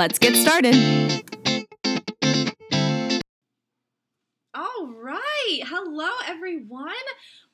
let's get started. All right. Hello, everyone.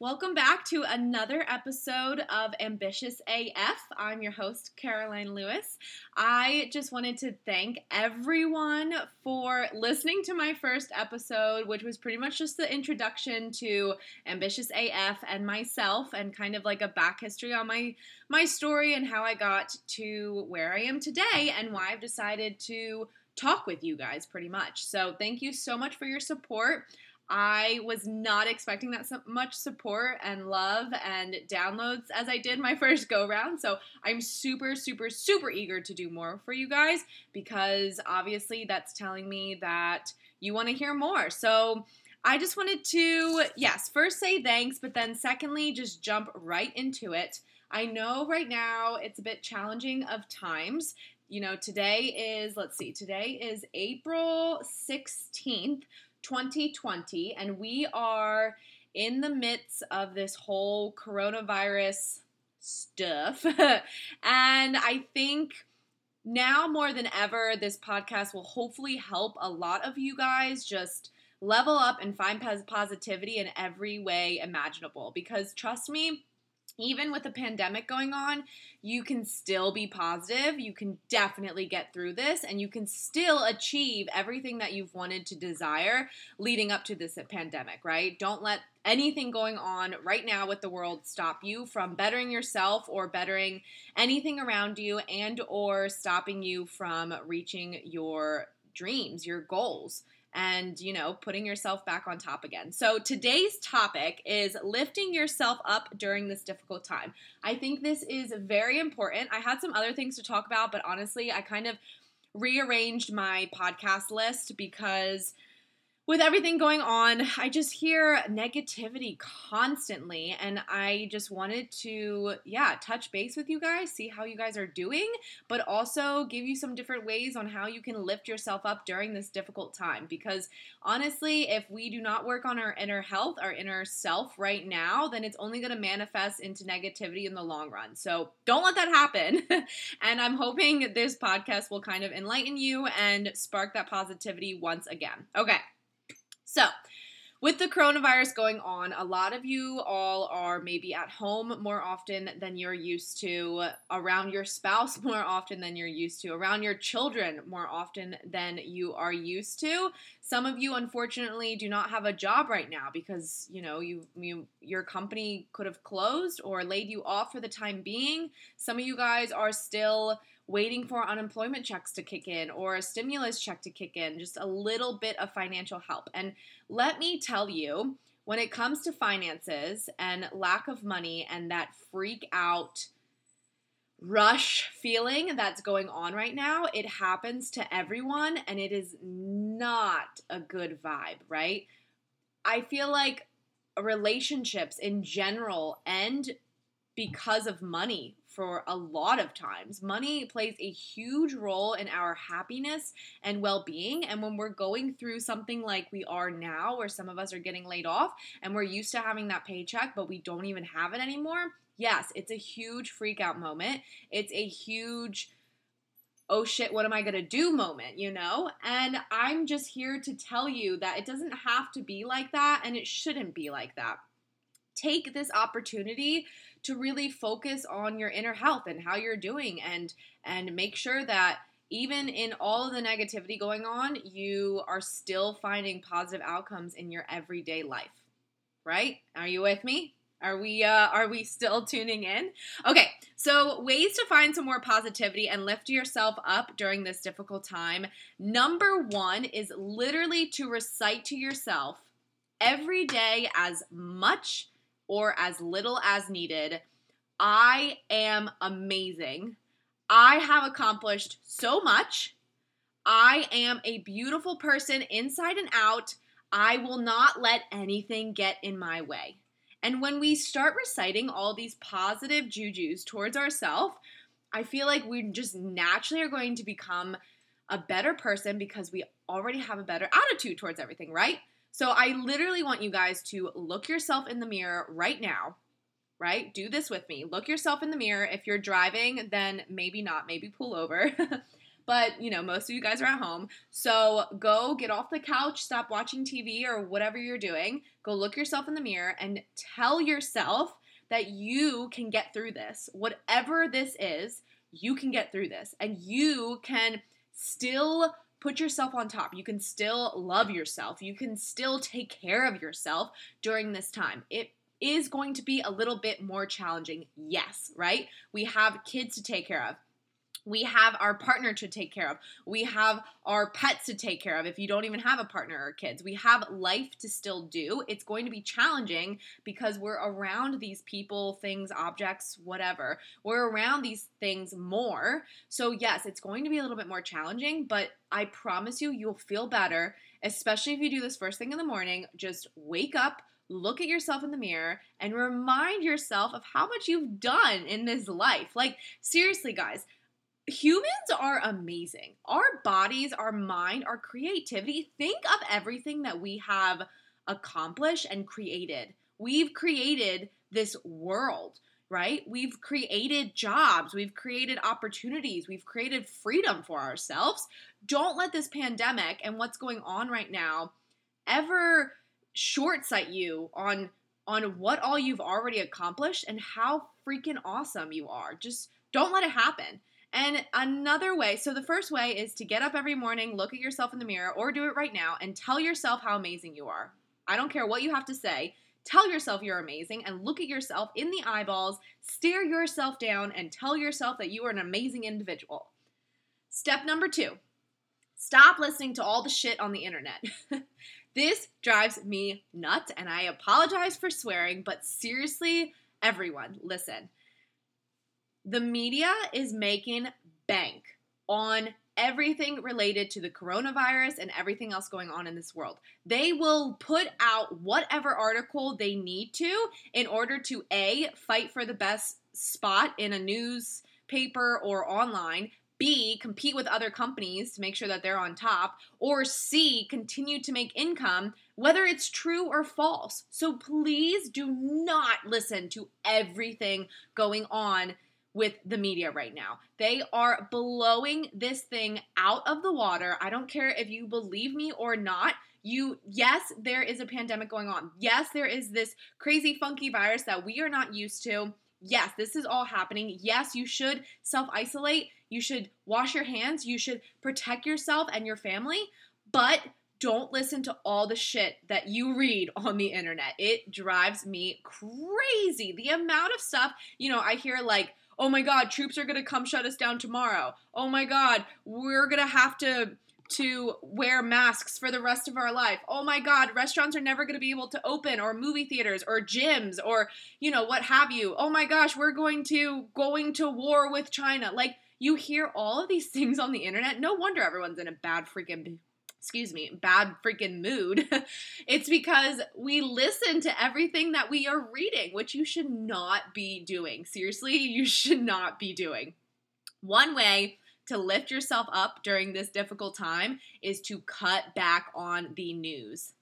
Welcome back to another episode of Ambitious AF. I'm your host, Caroline Lewis. I just wanted to thank everyone for listening to my first episode, which was pretty much just the introduction to Ambitious AF and myself and kind of like a back history on my my story and how I got to where I am today and why I've decided to talk with you guys pretty much. So, thank you so much for your support. I was not expecting that so much support and love and downloads as I did my first go round. So I'm super, super, super eager to do more for you guys because obviously that's telling me that you want to hear more. So I just wanted to, yes, first say thanks, but then secondly, just jump right into it. I know right now it's a bit challenging of times. You know, today is, let's see, today is April 16th. 2020, and we are in the midst of this whole coronavirus stuff. and I think now more than ever, this podcast will hopefully help a lot of you guys just level up and find positivity in every way imaginable. Because trust me, even with the pandemic going on, you can still be positive. You can definitely get through this and you can still achieve everything that you've wanted to desire leading up to this pandemic, right? Don't let anything going on right now with the world stop you from bettering yourself or bettering anything around you and or stopping you from reaching your dreams, your goals and, you know, putting yourself back on top again. So today's topic is lifting yourself up during this difficult time. I think this is very important. I had some other things to talk about, but honestly, I kind of rearranged my podcast list because with everything going on, I just hear negativity constantly. And I just wanted to, yeah, touch base with you guys, see how you guys are doing, but also give you some different ways on how you can lift yourself up during this difficult time. Because honestly, if we do not work on our inner health, our inner self right now, then it's only going to manifest into negativity in the long run. So don't let that happen. and I'm hoping this podcast will kind of enlighten you and spark that positivity once again. Okay. So, with the coronavirus going on, a lot of you all are maybe at home more often than you're used to, around your spouse more often than you're used to, around your children more often than you are used to. Some of you unfortunately do not have a job right now because, you know, you, you your company could have closed or laid you off for the time being. Some of you guys are still waiting for unemployment checks to kick in or a stimulus check to kick in, just a little bit of financial help. And let me tell you, when it comes to finances and lack of money and that freak out rush feeling that's going on right now, it happens to everyone and it is not a good vibe, right? I feel like relationships in general end because of money for a lot of times. Money plays a huge role in our happiness and well being. And when we're going through something like we are now, where some of us are getting laid off and we're used to having that paycheck, but we don't even have it anymore, yes, it's a huge freak out moment. It's a huge oh shit, what am I gonna do moment, you know? And I'm just here to tell you that it doesn't have to be like that and it shouldn't be like that. Take this opportunity to really focus on your inner health and how you're doing and and make sure that even in all of the negativity going on, you are still finding positive outcomes in your everyday life. Right? Are you with me? Are we uh, are we still tuning in? Okay, so ways to find some more positivity and lift yourself up during this difficult time. Number 1 is literally to recite to yourself every day as much or as little as needed. I am amazing. I have accomplished so much. I am a beautiful person inside and out. I will not let anything get in my way. And when we start reciting all these positive jujus towards ourselves, I feel like we just naturally are going to become a better person because we already have a better attitude towards everything, right? So I literally want you guys to look yourself in the mirror right now, right? Do this with me. Look yourself in the mirror. If you're driving, then maybe not, maybe pull over. but you know, most of you guys are at home. So go get off the couch, stop watching TV or whatever you're doing. Go look yourself in the mirror and tell yourself that you can get through this. Whatever this is, you can get through this and you can still put yourself on top. You can still love yourself. You can still take care of yourself during this time. It is going to be a little bit more challenging. Yes, right? We have kids to take care of. We have our partner to take care of. We have our pets to take care of if you don't even have a partner or kids. We have life to still do. It's going to be challenging because we're around these people, things, objects, whatever. We're around these things more. So, yes, it's going to be a little bit more challenging, but I promise you, you'll feel better, especially if you do this first thing in the morning. Just wake up look at yourself in the mirror and remind yourself of how much you've done in this life. Like, seriously, guys, humans are amazing. Our bodies, our mind, our creativity. Think of everything that we have accomplished and created. We've created this world, right? We've created jobs, we've created opportunities, we've created freedom for ourselves. Don't let this pandemic and what's going on right now ever short sight you on on what all you've already accomplished and how freaking awesome you are. Just don't let it happen. And another way, so the first way is to get up every morning, look at yourself in the mirror, or do it right now, and tell yourself how amazing you are. I don't care what you have to say. Tell yourself you're amazing and look at yourself in the eyeballs, stare yourself down, and tell yourself that you are an amazing individual. Step number two stop listening to all the shit on the internet. this drives me nuts, and I apologize for swearing, but seriously, everyone, listen the media is making bank on everything related to the coronavirus and everything else going on in this world. They will put out whatever article they need to in order to A, fight for the best spot in a newspaper or online, B, compete with other companies to make sure that they're on top, or C, continue to make income, whether it's true or false. So please do not listen to everything going on with the media right now. They are blowing this thing out of the water. I don't care if you believe me or not. You, yes, there is a pandemic going on. Yes, there is this crazy, funky virus that we are not used to. Yes, this is all happening. Yes, you should self isolate. You should wash your hands. You should protect yourself and your family. But don't listen to all the shit that you read on the internet. It drives me crazy. The amount of stuff, you know, I hear like, oh my god, troops are going to come shut us down tomorrow. Oh my god, we're going to have to to wear masks for the rest of our life. Oh my god, restaurants are never going to be able to open or movie theaters or gyms or you know what have you. Oh my gosh, we're going to going to war with China. Like you hear all of these things on the internet. No wonder everyone's in a bad freaking excuse me, bad freaking mood, it's because we listen to everything that we are reading, which you should not be doing. Seriously, you should not be doing. One way to lift yourself up during this difficult time is to cut back on the news.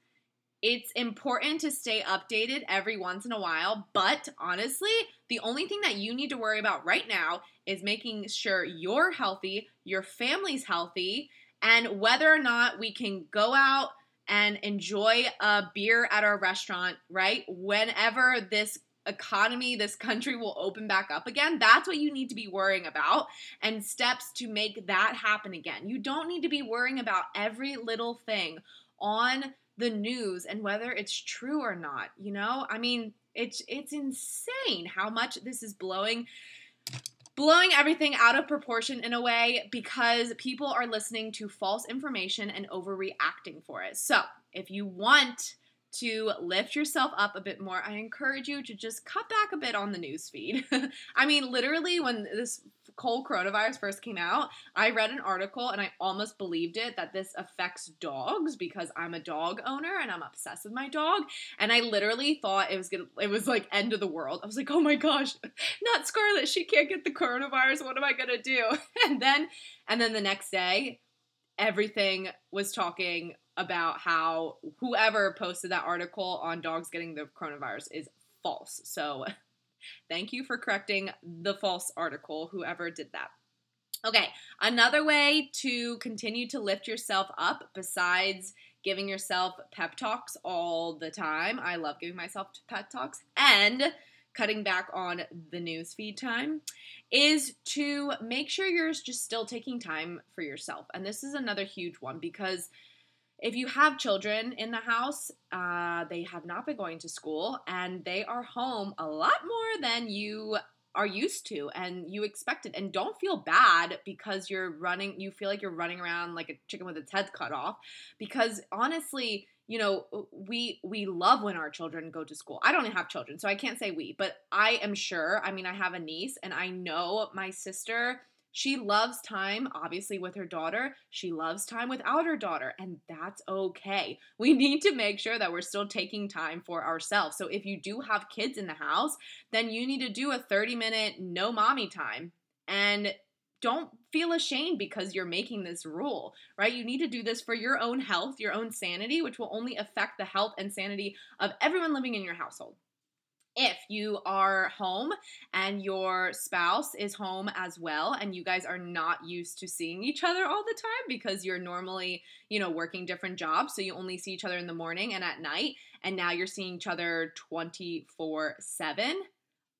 It's important to stay updated every once in a while, but honestly, the only thing that you need to worry about right now is making sure you're healthy, your family's healthy, and whether or not we can go out and enjoy a beer at our restaurant, right? Whenever this economy, this country will open back up again. That's what you need to be worrying about and steps to make that happen again. You don't need to be worrying about every little thing on the news and whether it's true or not, you know? I mean, It's it's insane how much this is blowing blowing everything out of proportion in a way because people are listening to false information and overreacting for it. So, if you want to lift yourself up a bit more, I encourage you to just cut back a bit on the news feed. I mean, literally, when this whole coronavirus first came out, I read an article and I almost believed it that this affects dogs because I'm a dog owner and I'm obsessed with my dog. And I literally thought it was gonna, it was like end of the world. I was like, oh my gosh, not Scarlett, she can't get the coronavirus. What am I gonna do? And then, and then the next day, everything was talking about how whoever posted that article on dogs getting the coronavirus is false. So thank you for correcting the false article, whoever did that. Okay, another way to continue to lift yourself up besides giving yourself pep talks all the time. I love giving myself pep talks and cutting back on the news feed time is to make sure you're just still taking time for yourself. And this is another huge one because if you have children in the house, uh, they have not been going to school and they are home a lot more than you are used to and you expected. And don't feel bad because you're running, you feel like you're running around like a chicken with its head cut off. Because honestly, you know we we love when our children go to school i don't have children so i can't say we but i am sure i mean i have a niece and i know my sister she loves time, obviously, with her daughter. She loves time without her daughter, and that's okay. We need to make sure that we're still taking time for ourselves. So, if you do have kids in the house, then you need to do a 30 minute no mommy time. And don't feel ashamed because you're making this rule, right? You need to do this for your own health, your own sanity, which will only affect the health and sanity of everyone living in your household if you are home and your spouse is home as well and you guys are not used to seeing each other all the time because you're normally you know working different jobs so you only see each other in the morning and at night and now you're seeing each other 24 7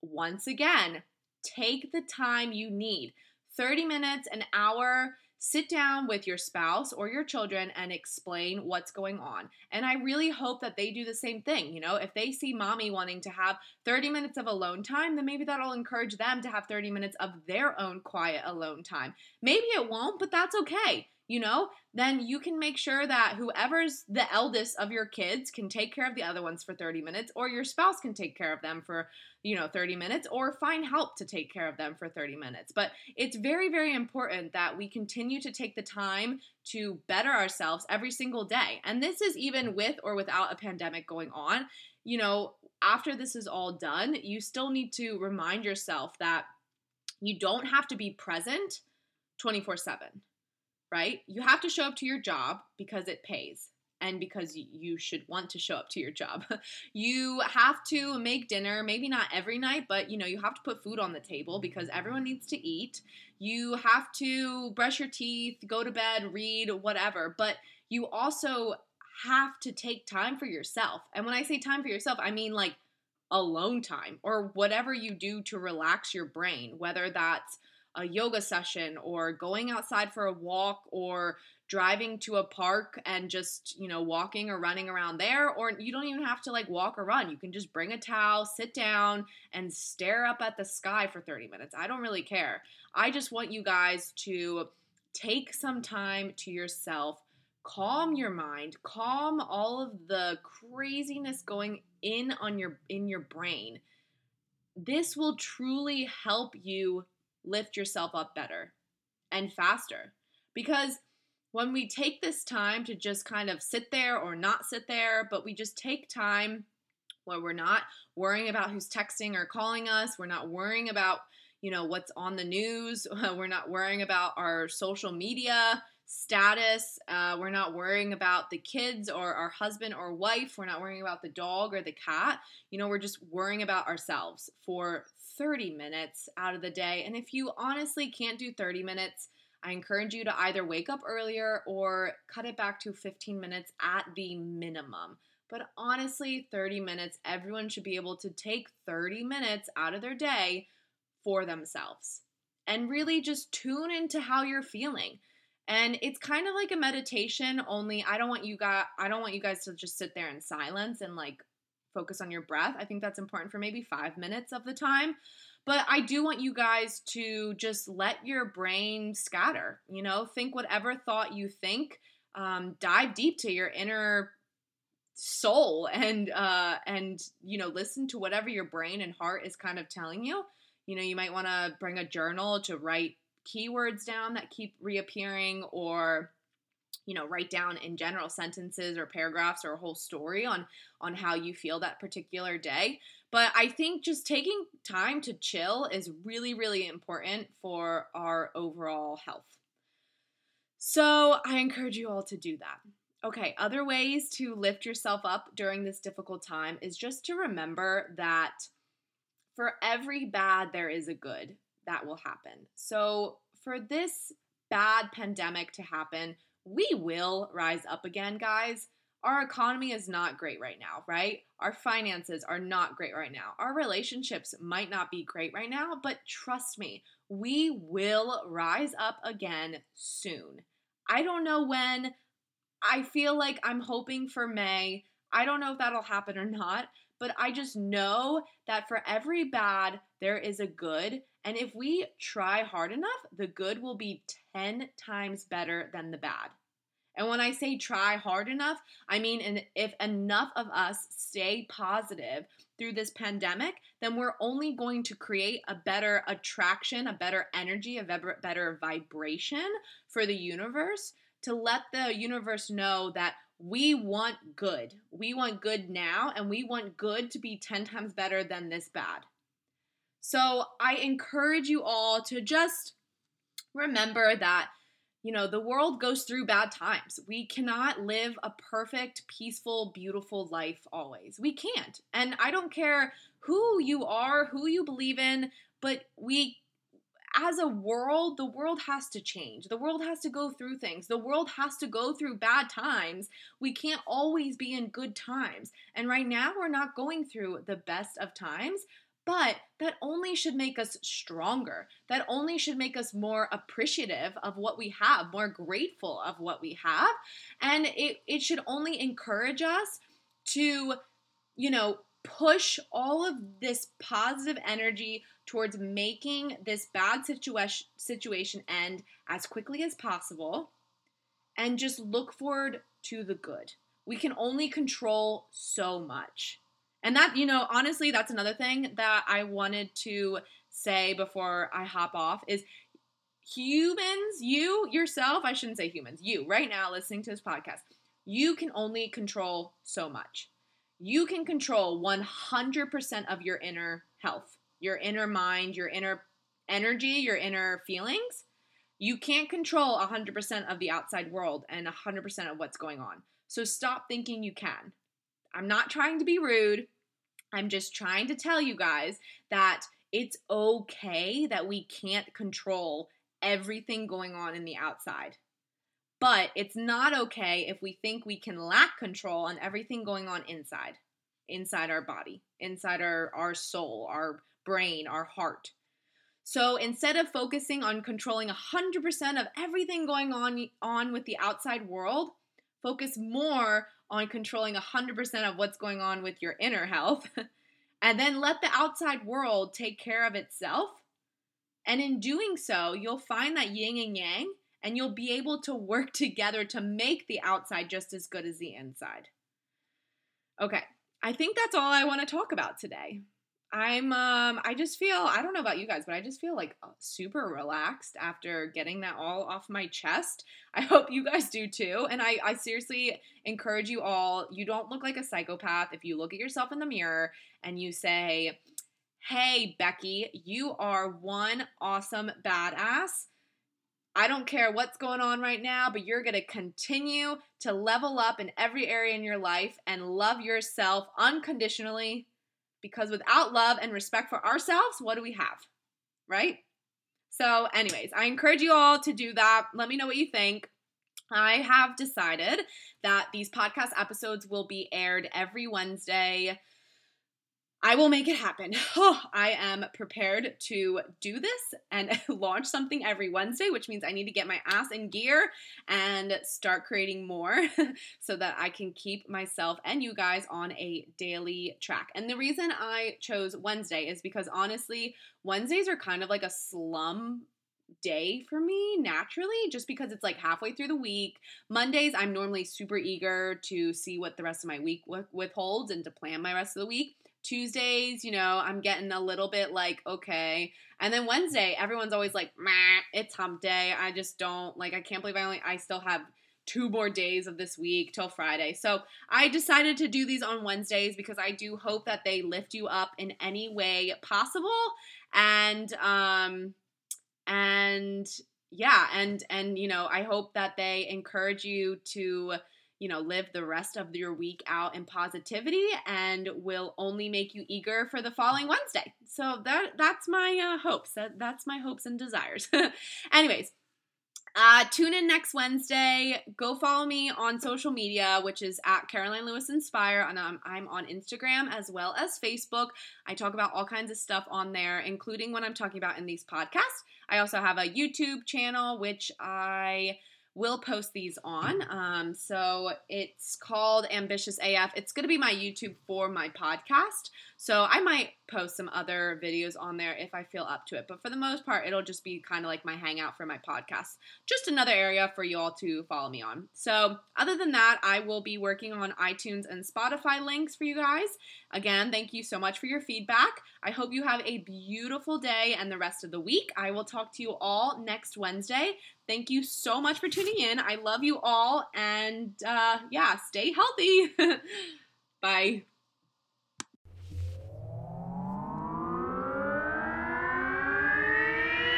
once again take the time you need. 30 minutes an hour sit down with your spouse or your children and explain what's going on. And I really hope that they do the same thing. You know, if they see mommy wanting to have 30 minutes of alone time, then maybe that'll encourage them to have 30 minutes of their own quiet alone time. Maybe it won't, but that's okay you know, then you can make sure that whoever's the eldest of your kids can take care of the other ones for 30 minutes, or your spouse can take care of them for, you know, 30 minutes, or find help to take care of them for 30 minutes. But it's very, very important that we continue to take the time to better ourselves every single day. And this is even with or without a pandemic going on. You know, after this is all done, you still need to remind yourself that you don't have to be present 24 7 right? You have to show up to your job because it pays and because you should want to show up to your job. you have to make dinner, maybe not every night, but you know, you have to put food on the table because everyone needs to eat. You have to brush your teeth, go to bed, read, whatever, but you also have to take time for yourself. And when I say time for yourself, I mean like alone time or whatever you do to relax your brain, whether that's a yoga session or going outside for a walk or driving to a park and just, you know, walking or running around there. Or you don't even have to like walk or run. You can just bring a towel, sit down, and stare up at the sky for 30 minutes. I don't really care. I just want you guys to take some time to yourself calm your mind calm all of the craziness going in on your in your brain this will truly help you lift yourself up better and faster. Because when we take this time to just kind of sit there or not sit there, but we just take time where we're not worrying about who's texting or calling us, we're not worrying about, you know, what's on the news, we're not worrying about our social media status, uh, we're not worrying about the kids or our husband or wife, we're not worrying about the dog or the cat, you know, we're just worrying about ourselves for 30 minutes out of the day. And if you honestly can't do 30 minutes, I encourage you to either wake up earlier or cut it back to 15 minutes at the minimum. But honestly, 30 minutes, everyone should be able to take 30 minutes out of their day for themselves and really just tune into how you're feeling. And it's kind of like a meditation, only I don't want you guys I don't want you guys to just sit there in silence and like focus on your breath. I think that's important for maybe five minutes of the time. But I do want you guys to just let your brain scatter. You know, think whatever thought you think. Um, dive deep to your inner soul and uh and you know listen to whatever your brain and heart is kind of telling you you know you might want to bring a journal to write keywords down that keep reappearing or you know write down in general sentences or paragraphs or a whole story on on how you feel that particular day. But i think just taking time to chill is really really important for our overall health. So i encourage you all to do that. Okay other ways to lift yourself up during this difficult time is just to remember that for every bad there is a good that will happen. So for this bad pandemic to happen we will rise up again, guys. Our economy is not great right now, right? Our finances are not great right now. Our relationships might not be great right now, but trust me, we will rise up again soon. I don't know when. I feel like I'm hoping for May. I don't know if that'll happen or not, but I just know that for every bad, there is a good. And if we try hard enough, the good will be 10 times better than the bad. And when I say try hard enough, I mean if enough of us stay positive through this pandemic, then we're only going to create a better attraction, a better energy, a better vibration for the universe to let the universe know that we want good. We want good now, and we want good to be 10 times better than this bad. So I encourage you all to just remember that you know, the world goes through bad times. We cannot live a perfect, peaceful, beautiful life always. We can't. And I don't care who you are, who you believe in, but we as a world, the world has to change. The world has to go through things. The world has to go through bad times. We can't always be in good times. And right now, we're not going through the best of times. But that only should make us stronger. That only should make us more appreciative of what we have, more grateful of what we have. And it, it should only encourage us to, you know, push all of this positive energy towards making this bad situation situation end as quickly as possible and just look forward to the good. We can only control so much. And that, you know, honestly, that's another thing that I wanted to say before I hop off is humans, you yourself, I shouldn't say humans, you right now listening to this podcast, you can only control so much. You can control 100% of your inner health, your inner mind, your inner energy, your inner feelings. You can't control 100% of the outside world and 100% of what's going on. So stop thinking you can. I'm not trying to be rude. I'm just trying to tell you guys that it's okay that we can't control everything going on in the outside. But it's not okay if we think we can lack control on everything going on inside, inside our body, inside our, our soul, our brain, our heart. So instead of focusing on controlling 100% of everything going on, on with the outside world, focus more on controlling 100% of what's going on with your inner health, and then let the outside world take care of itself. And in doing so, you'll find that yin and yang, and you'll be able to work together to make the outside just as good as the inside. Okay, I think that's all I want to talk about today. I'm um I just feel I don't know about you guys, but I just feel like uh, super relaxed after getting that all off my chest. I hope you guys do too. And I I seriously encourage you all, you don't look like a psychopath if you look at yourself in the mirror and you say, "Hey, Becky, you are one awesome badass." I don't care what's going on right now, but you're going to continue to level up in every area in your life and love yourself unconditionally because without love and respect for ourselves, what do we have? Right? So, anyways, I encourage you all to do that. Let me know what you think. I have decided that these podcast episodes will be aired every Wednesday. I will make it happen. Oh, I am prepared to do this and launch something every Wednesday, which means I need to get my ass in gear and start creating more so that I can keep myself and you guys on a daily track. And the reason I chose Wednesday is because honestly, Wednesdays are kind of like a slum day for me naturally just because it's like halfway through the week. Mondays I'm normally super eager to see what the rest of my week withholds and to plan my rest of the week. Tuesdays, you know, I'm getting a little bit like, okay. And then Wednesday, everyone's always like, it's hump day. I just don't like I can't believe I only I still have two more days of this week till Friday. So I decided to do these on Wednesdays because I do hope that they lift you up in any way possible. And um and yeah, and and you know, I hope that they encourage you to you know, live the rest of your week out in positivity and will only make you eager for the following Wednesday. So that that's my uh, hopes. That that's my hopes and desires. Anyways, uh, tune in next Wednesday. Go follow me on social media, which is at Caroline Lewis Inspire, and um, I'm on Instagram as well as Facebook. I talk about all kinds of stuff on there, including what I'm talking about in these podcasts. I also have a YouTube channel, which I will post these on. Um, so it's called Ambitious AF. It's going to be my YouTube for my podcast. So I might post some other videos on there if I feel up to it. But for the most part, it'll just be kind of like my hangout for my podcast. Just another area for you all to follow me on. So other than that, I will be working on iTunes and Spotify links for you guys. Again, thank you so much for your feedback. I hope you have a beautiful day and the rest of the week. I will talk to you all next Wednesday. Thank you so much for tuning in. I love you all. And uh, yeah, stay healthy. Bye.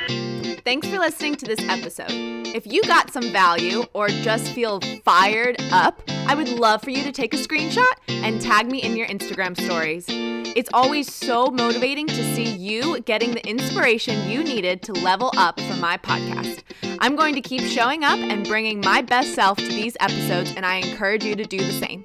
Thanks for listening to this episode. If you got some value or just feel fired up, I would love for you to take a screenshot and tag me in your Instagram stories. It's always so motivating to see you getting the inspiration you needed to level up for my podcast. I'm going to keep showing up and bringing my best self to these episodes, and I encourage you to do the same.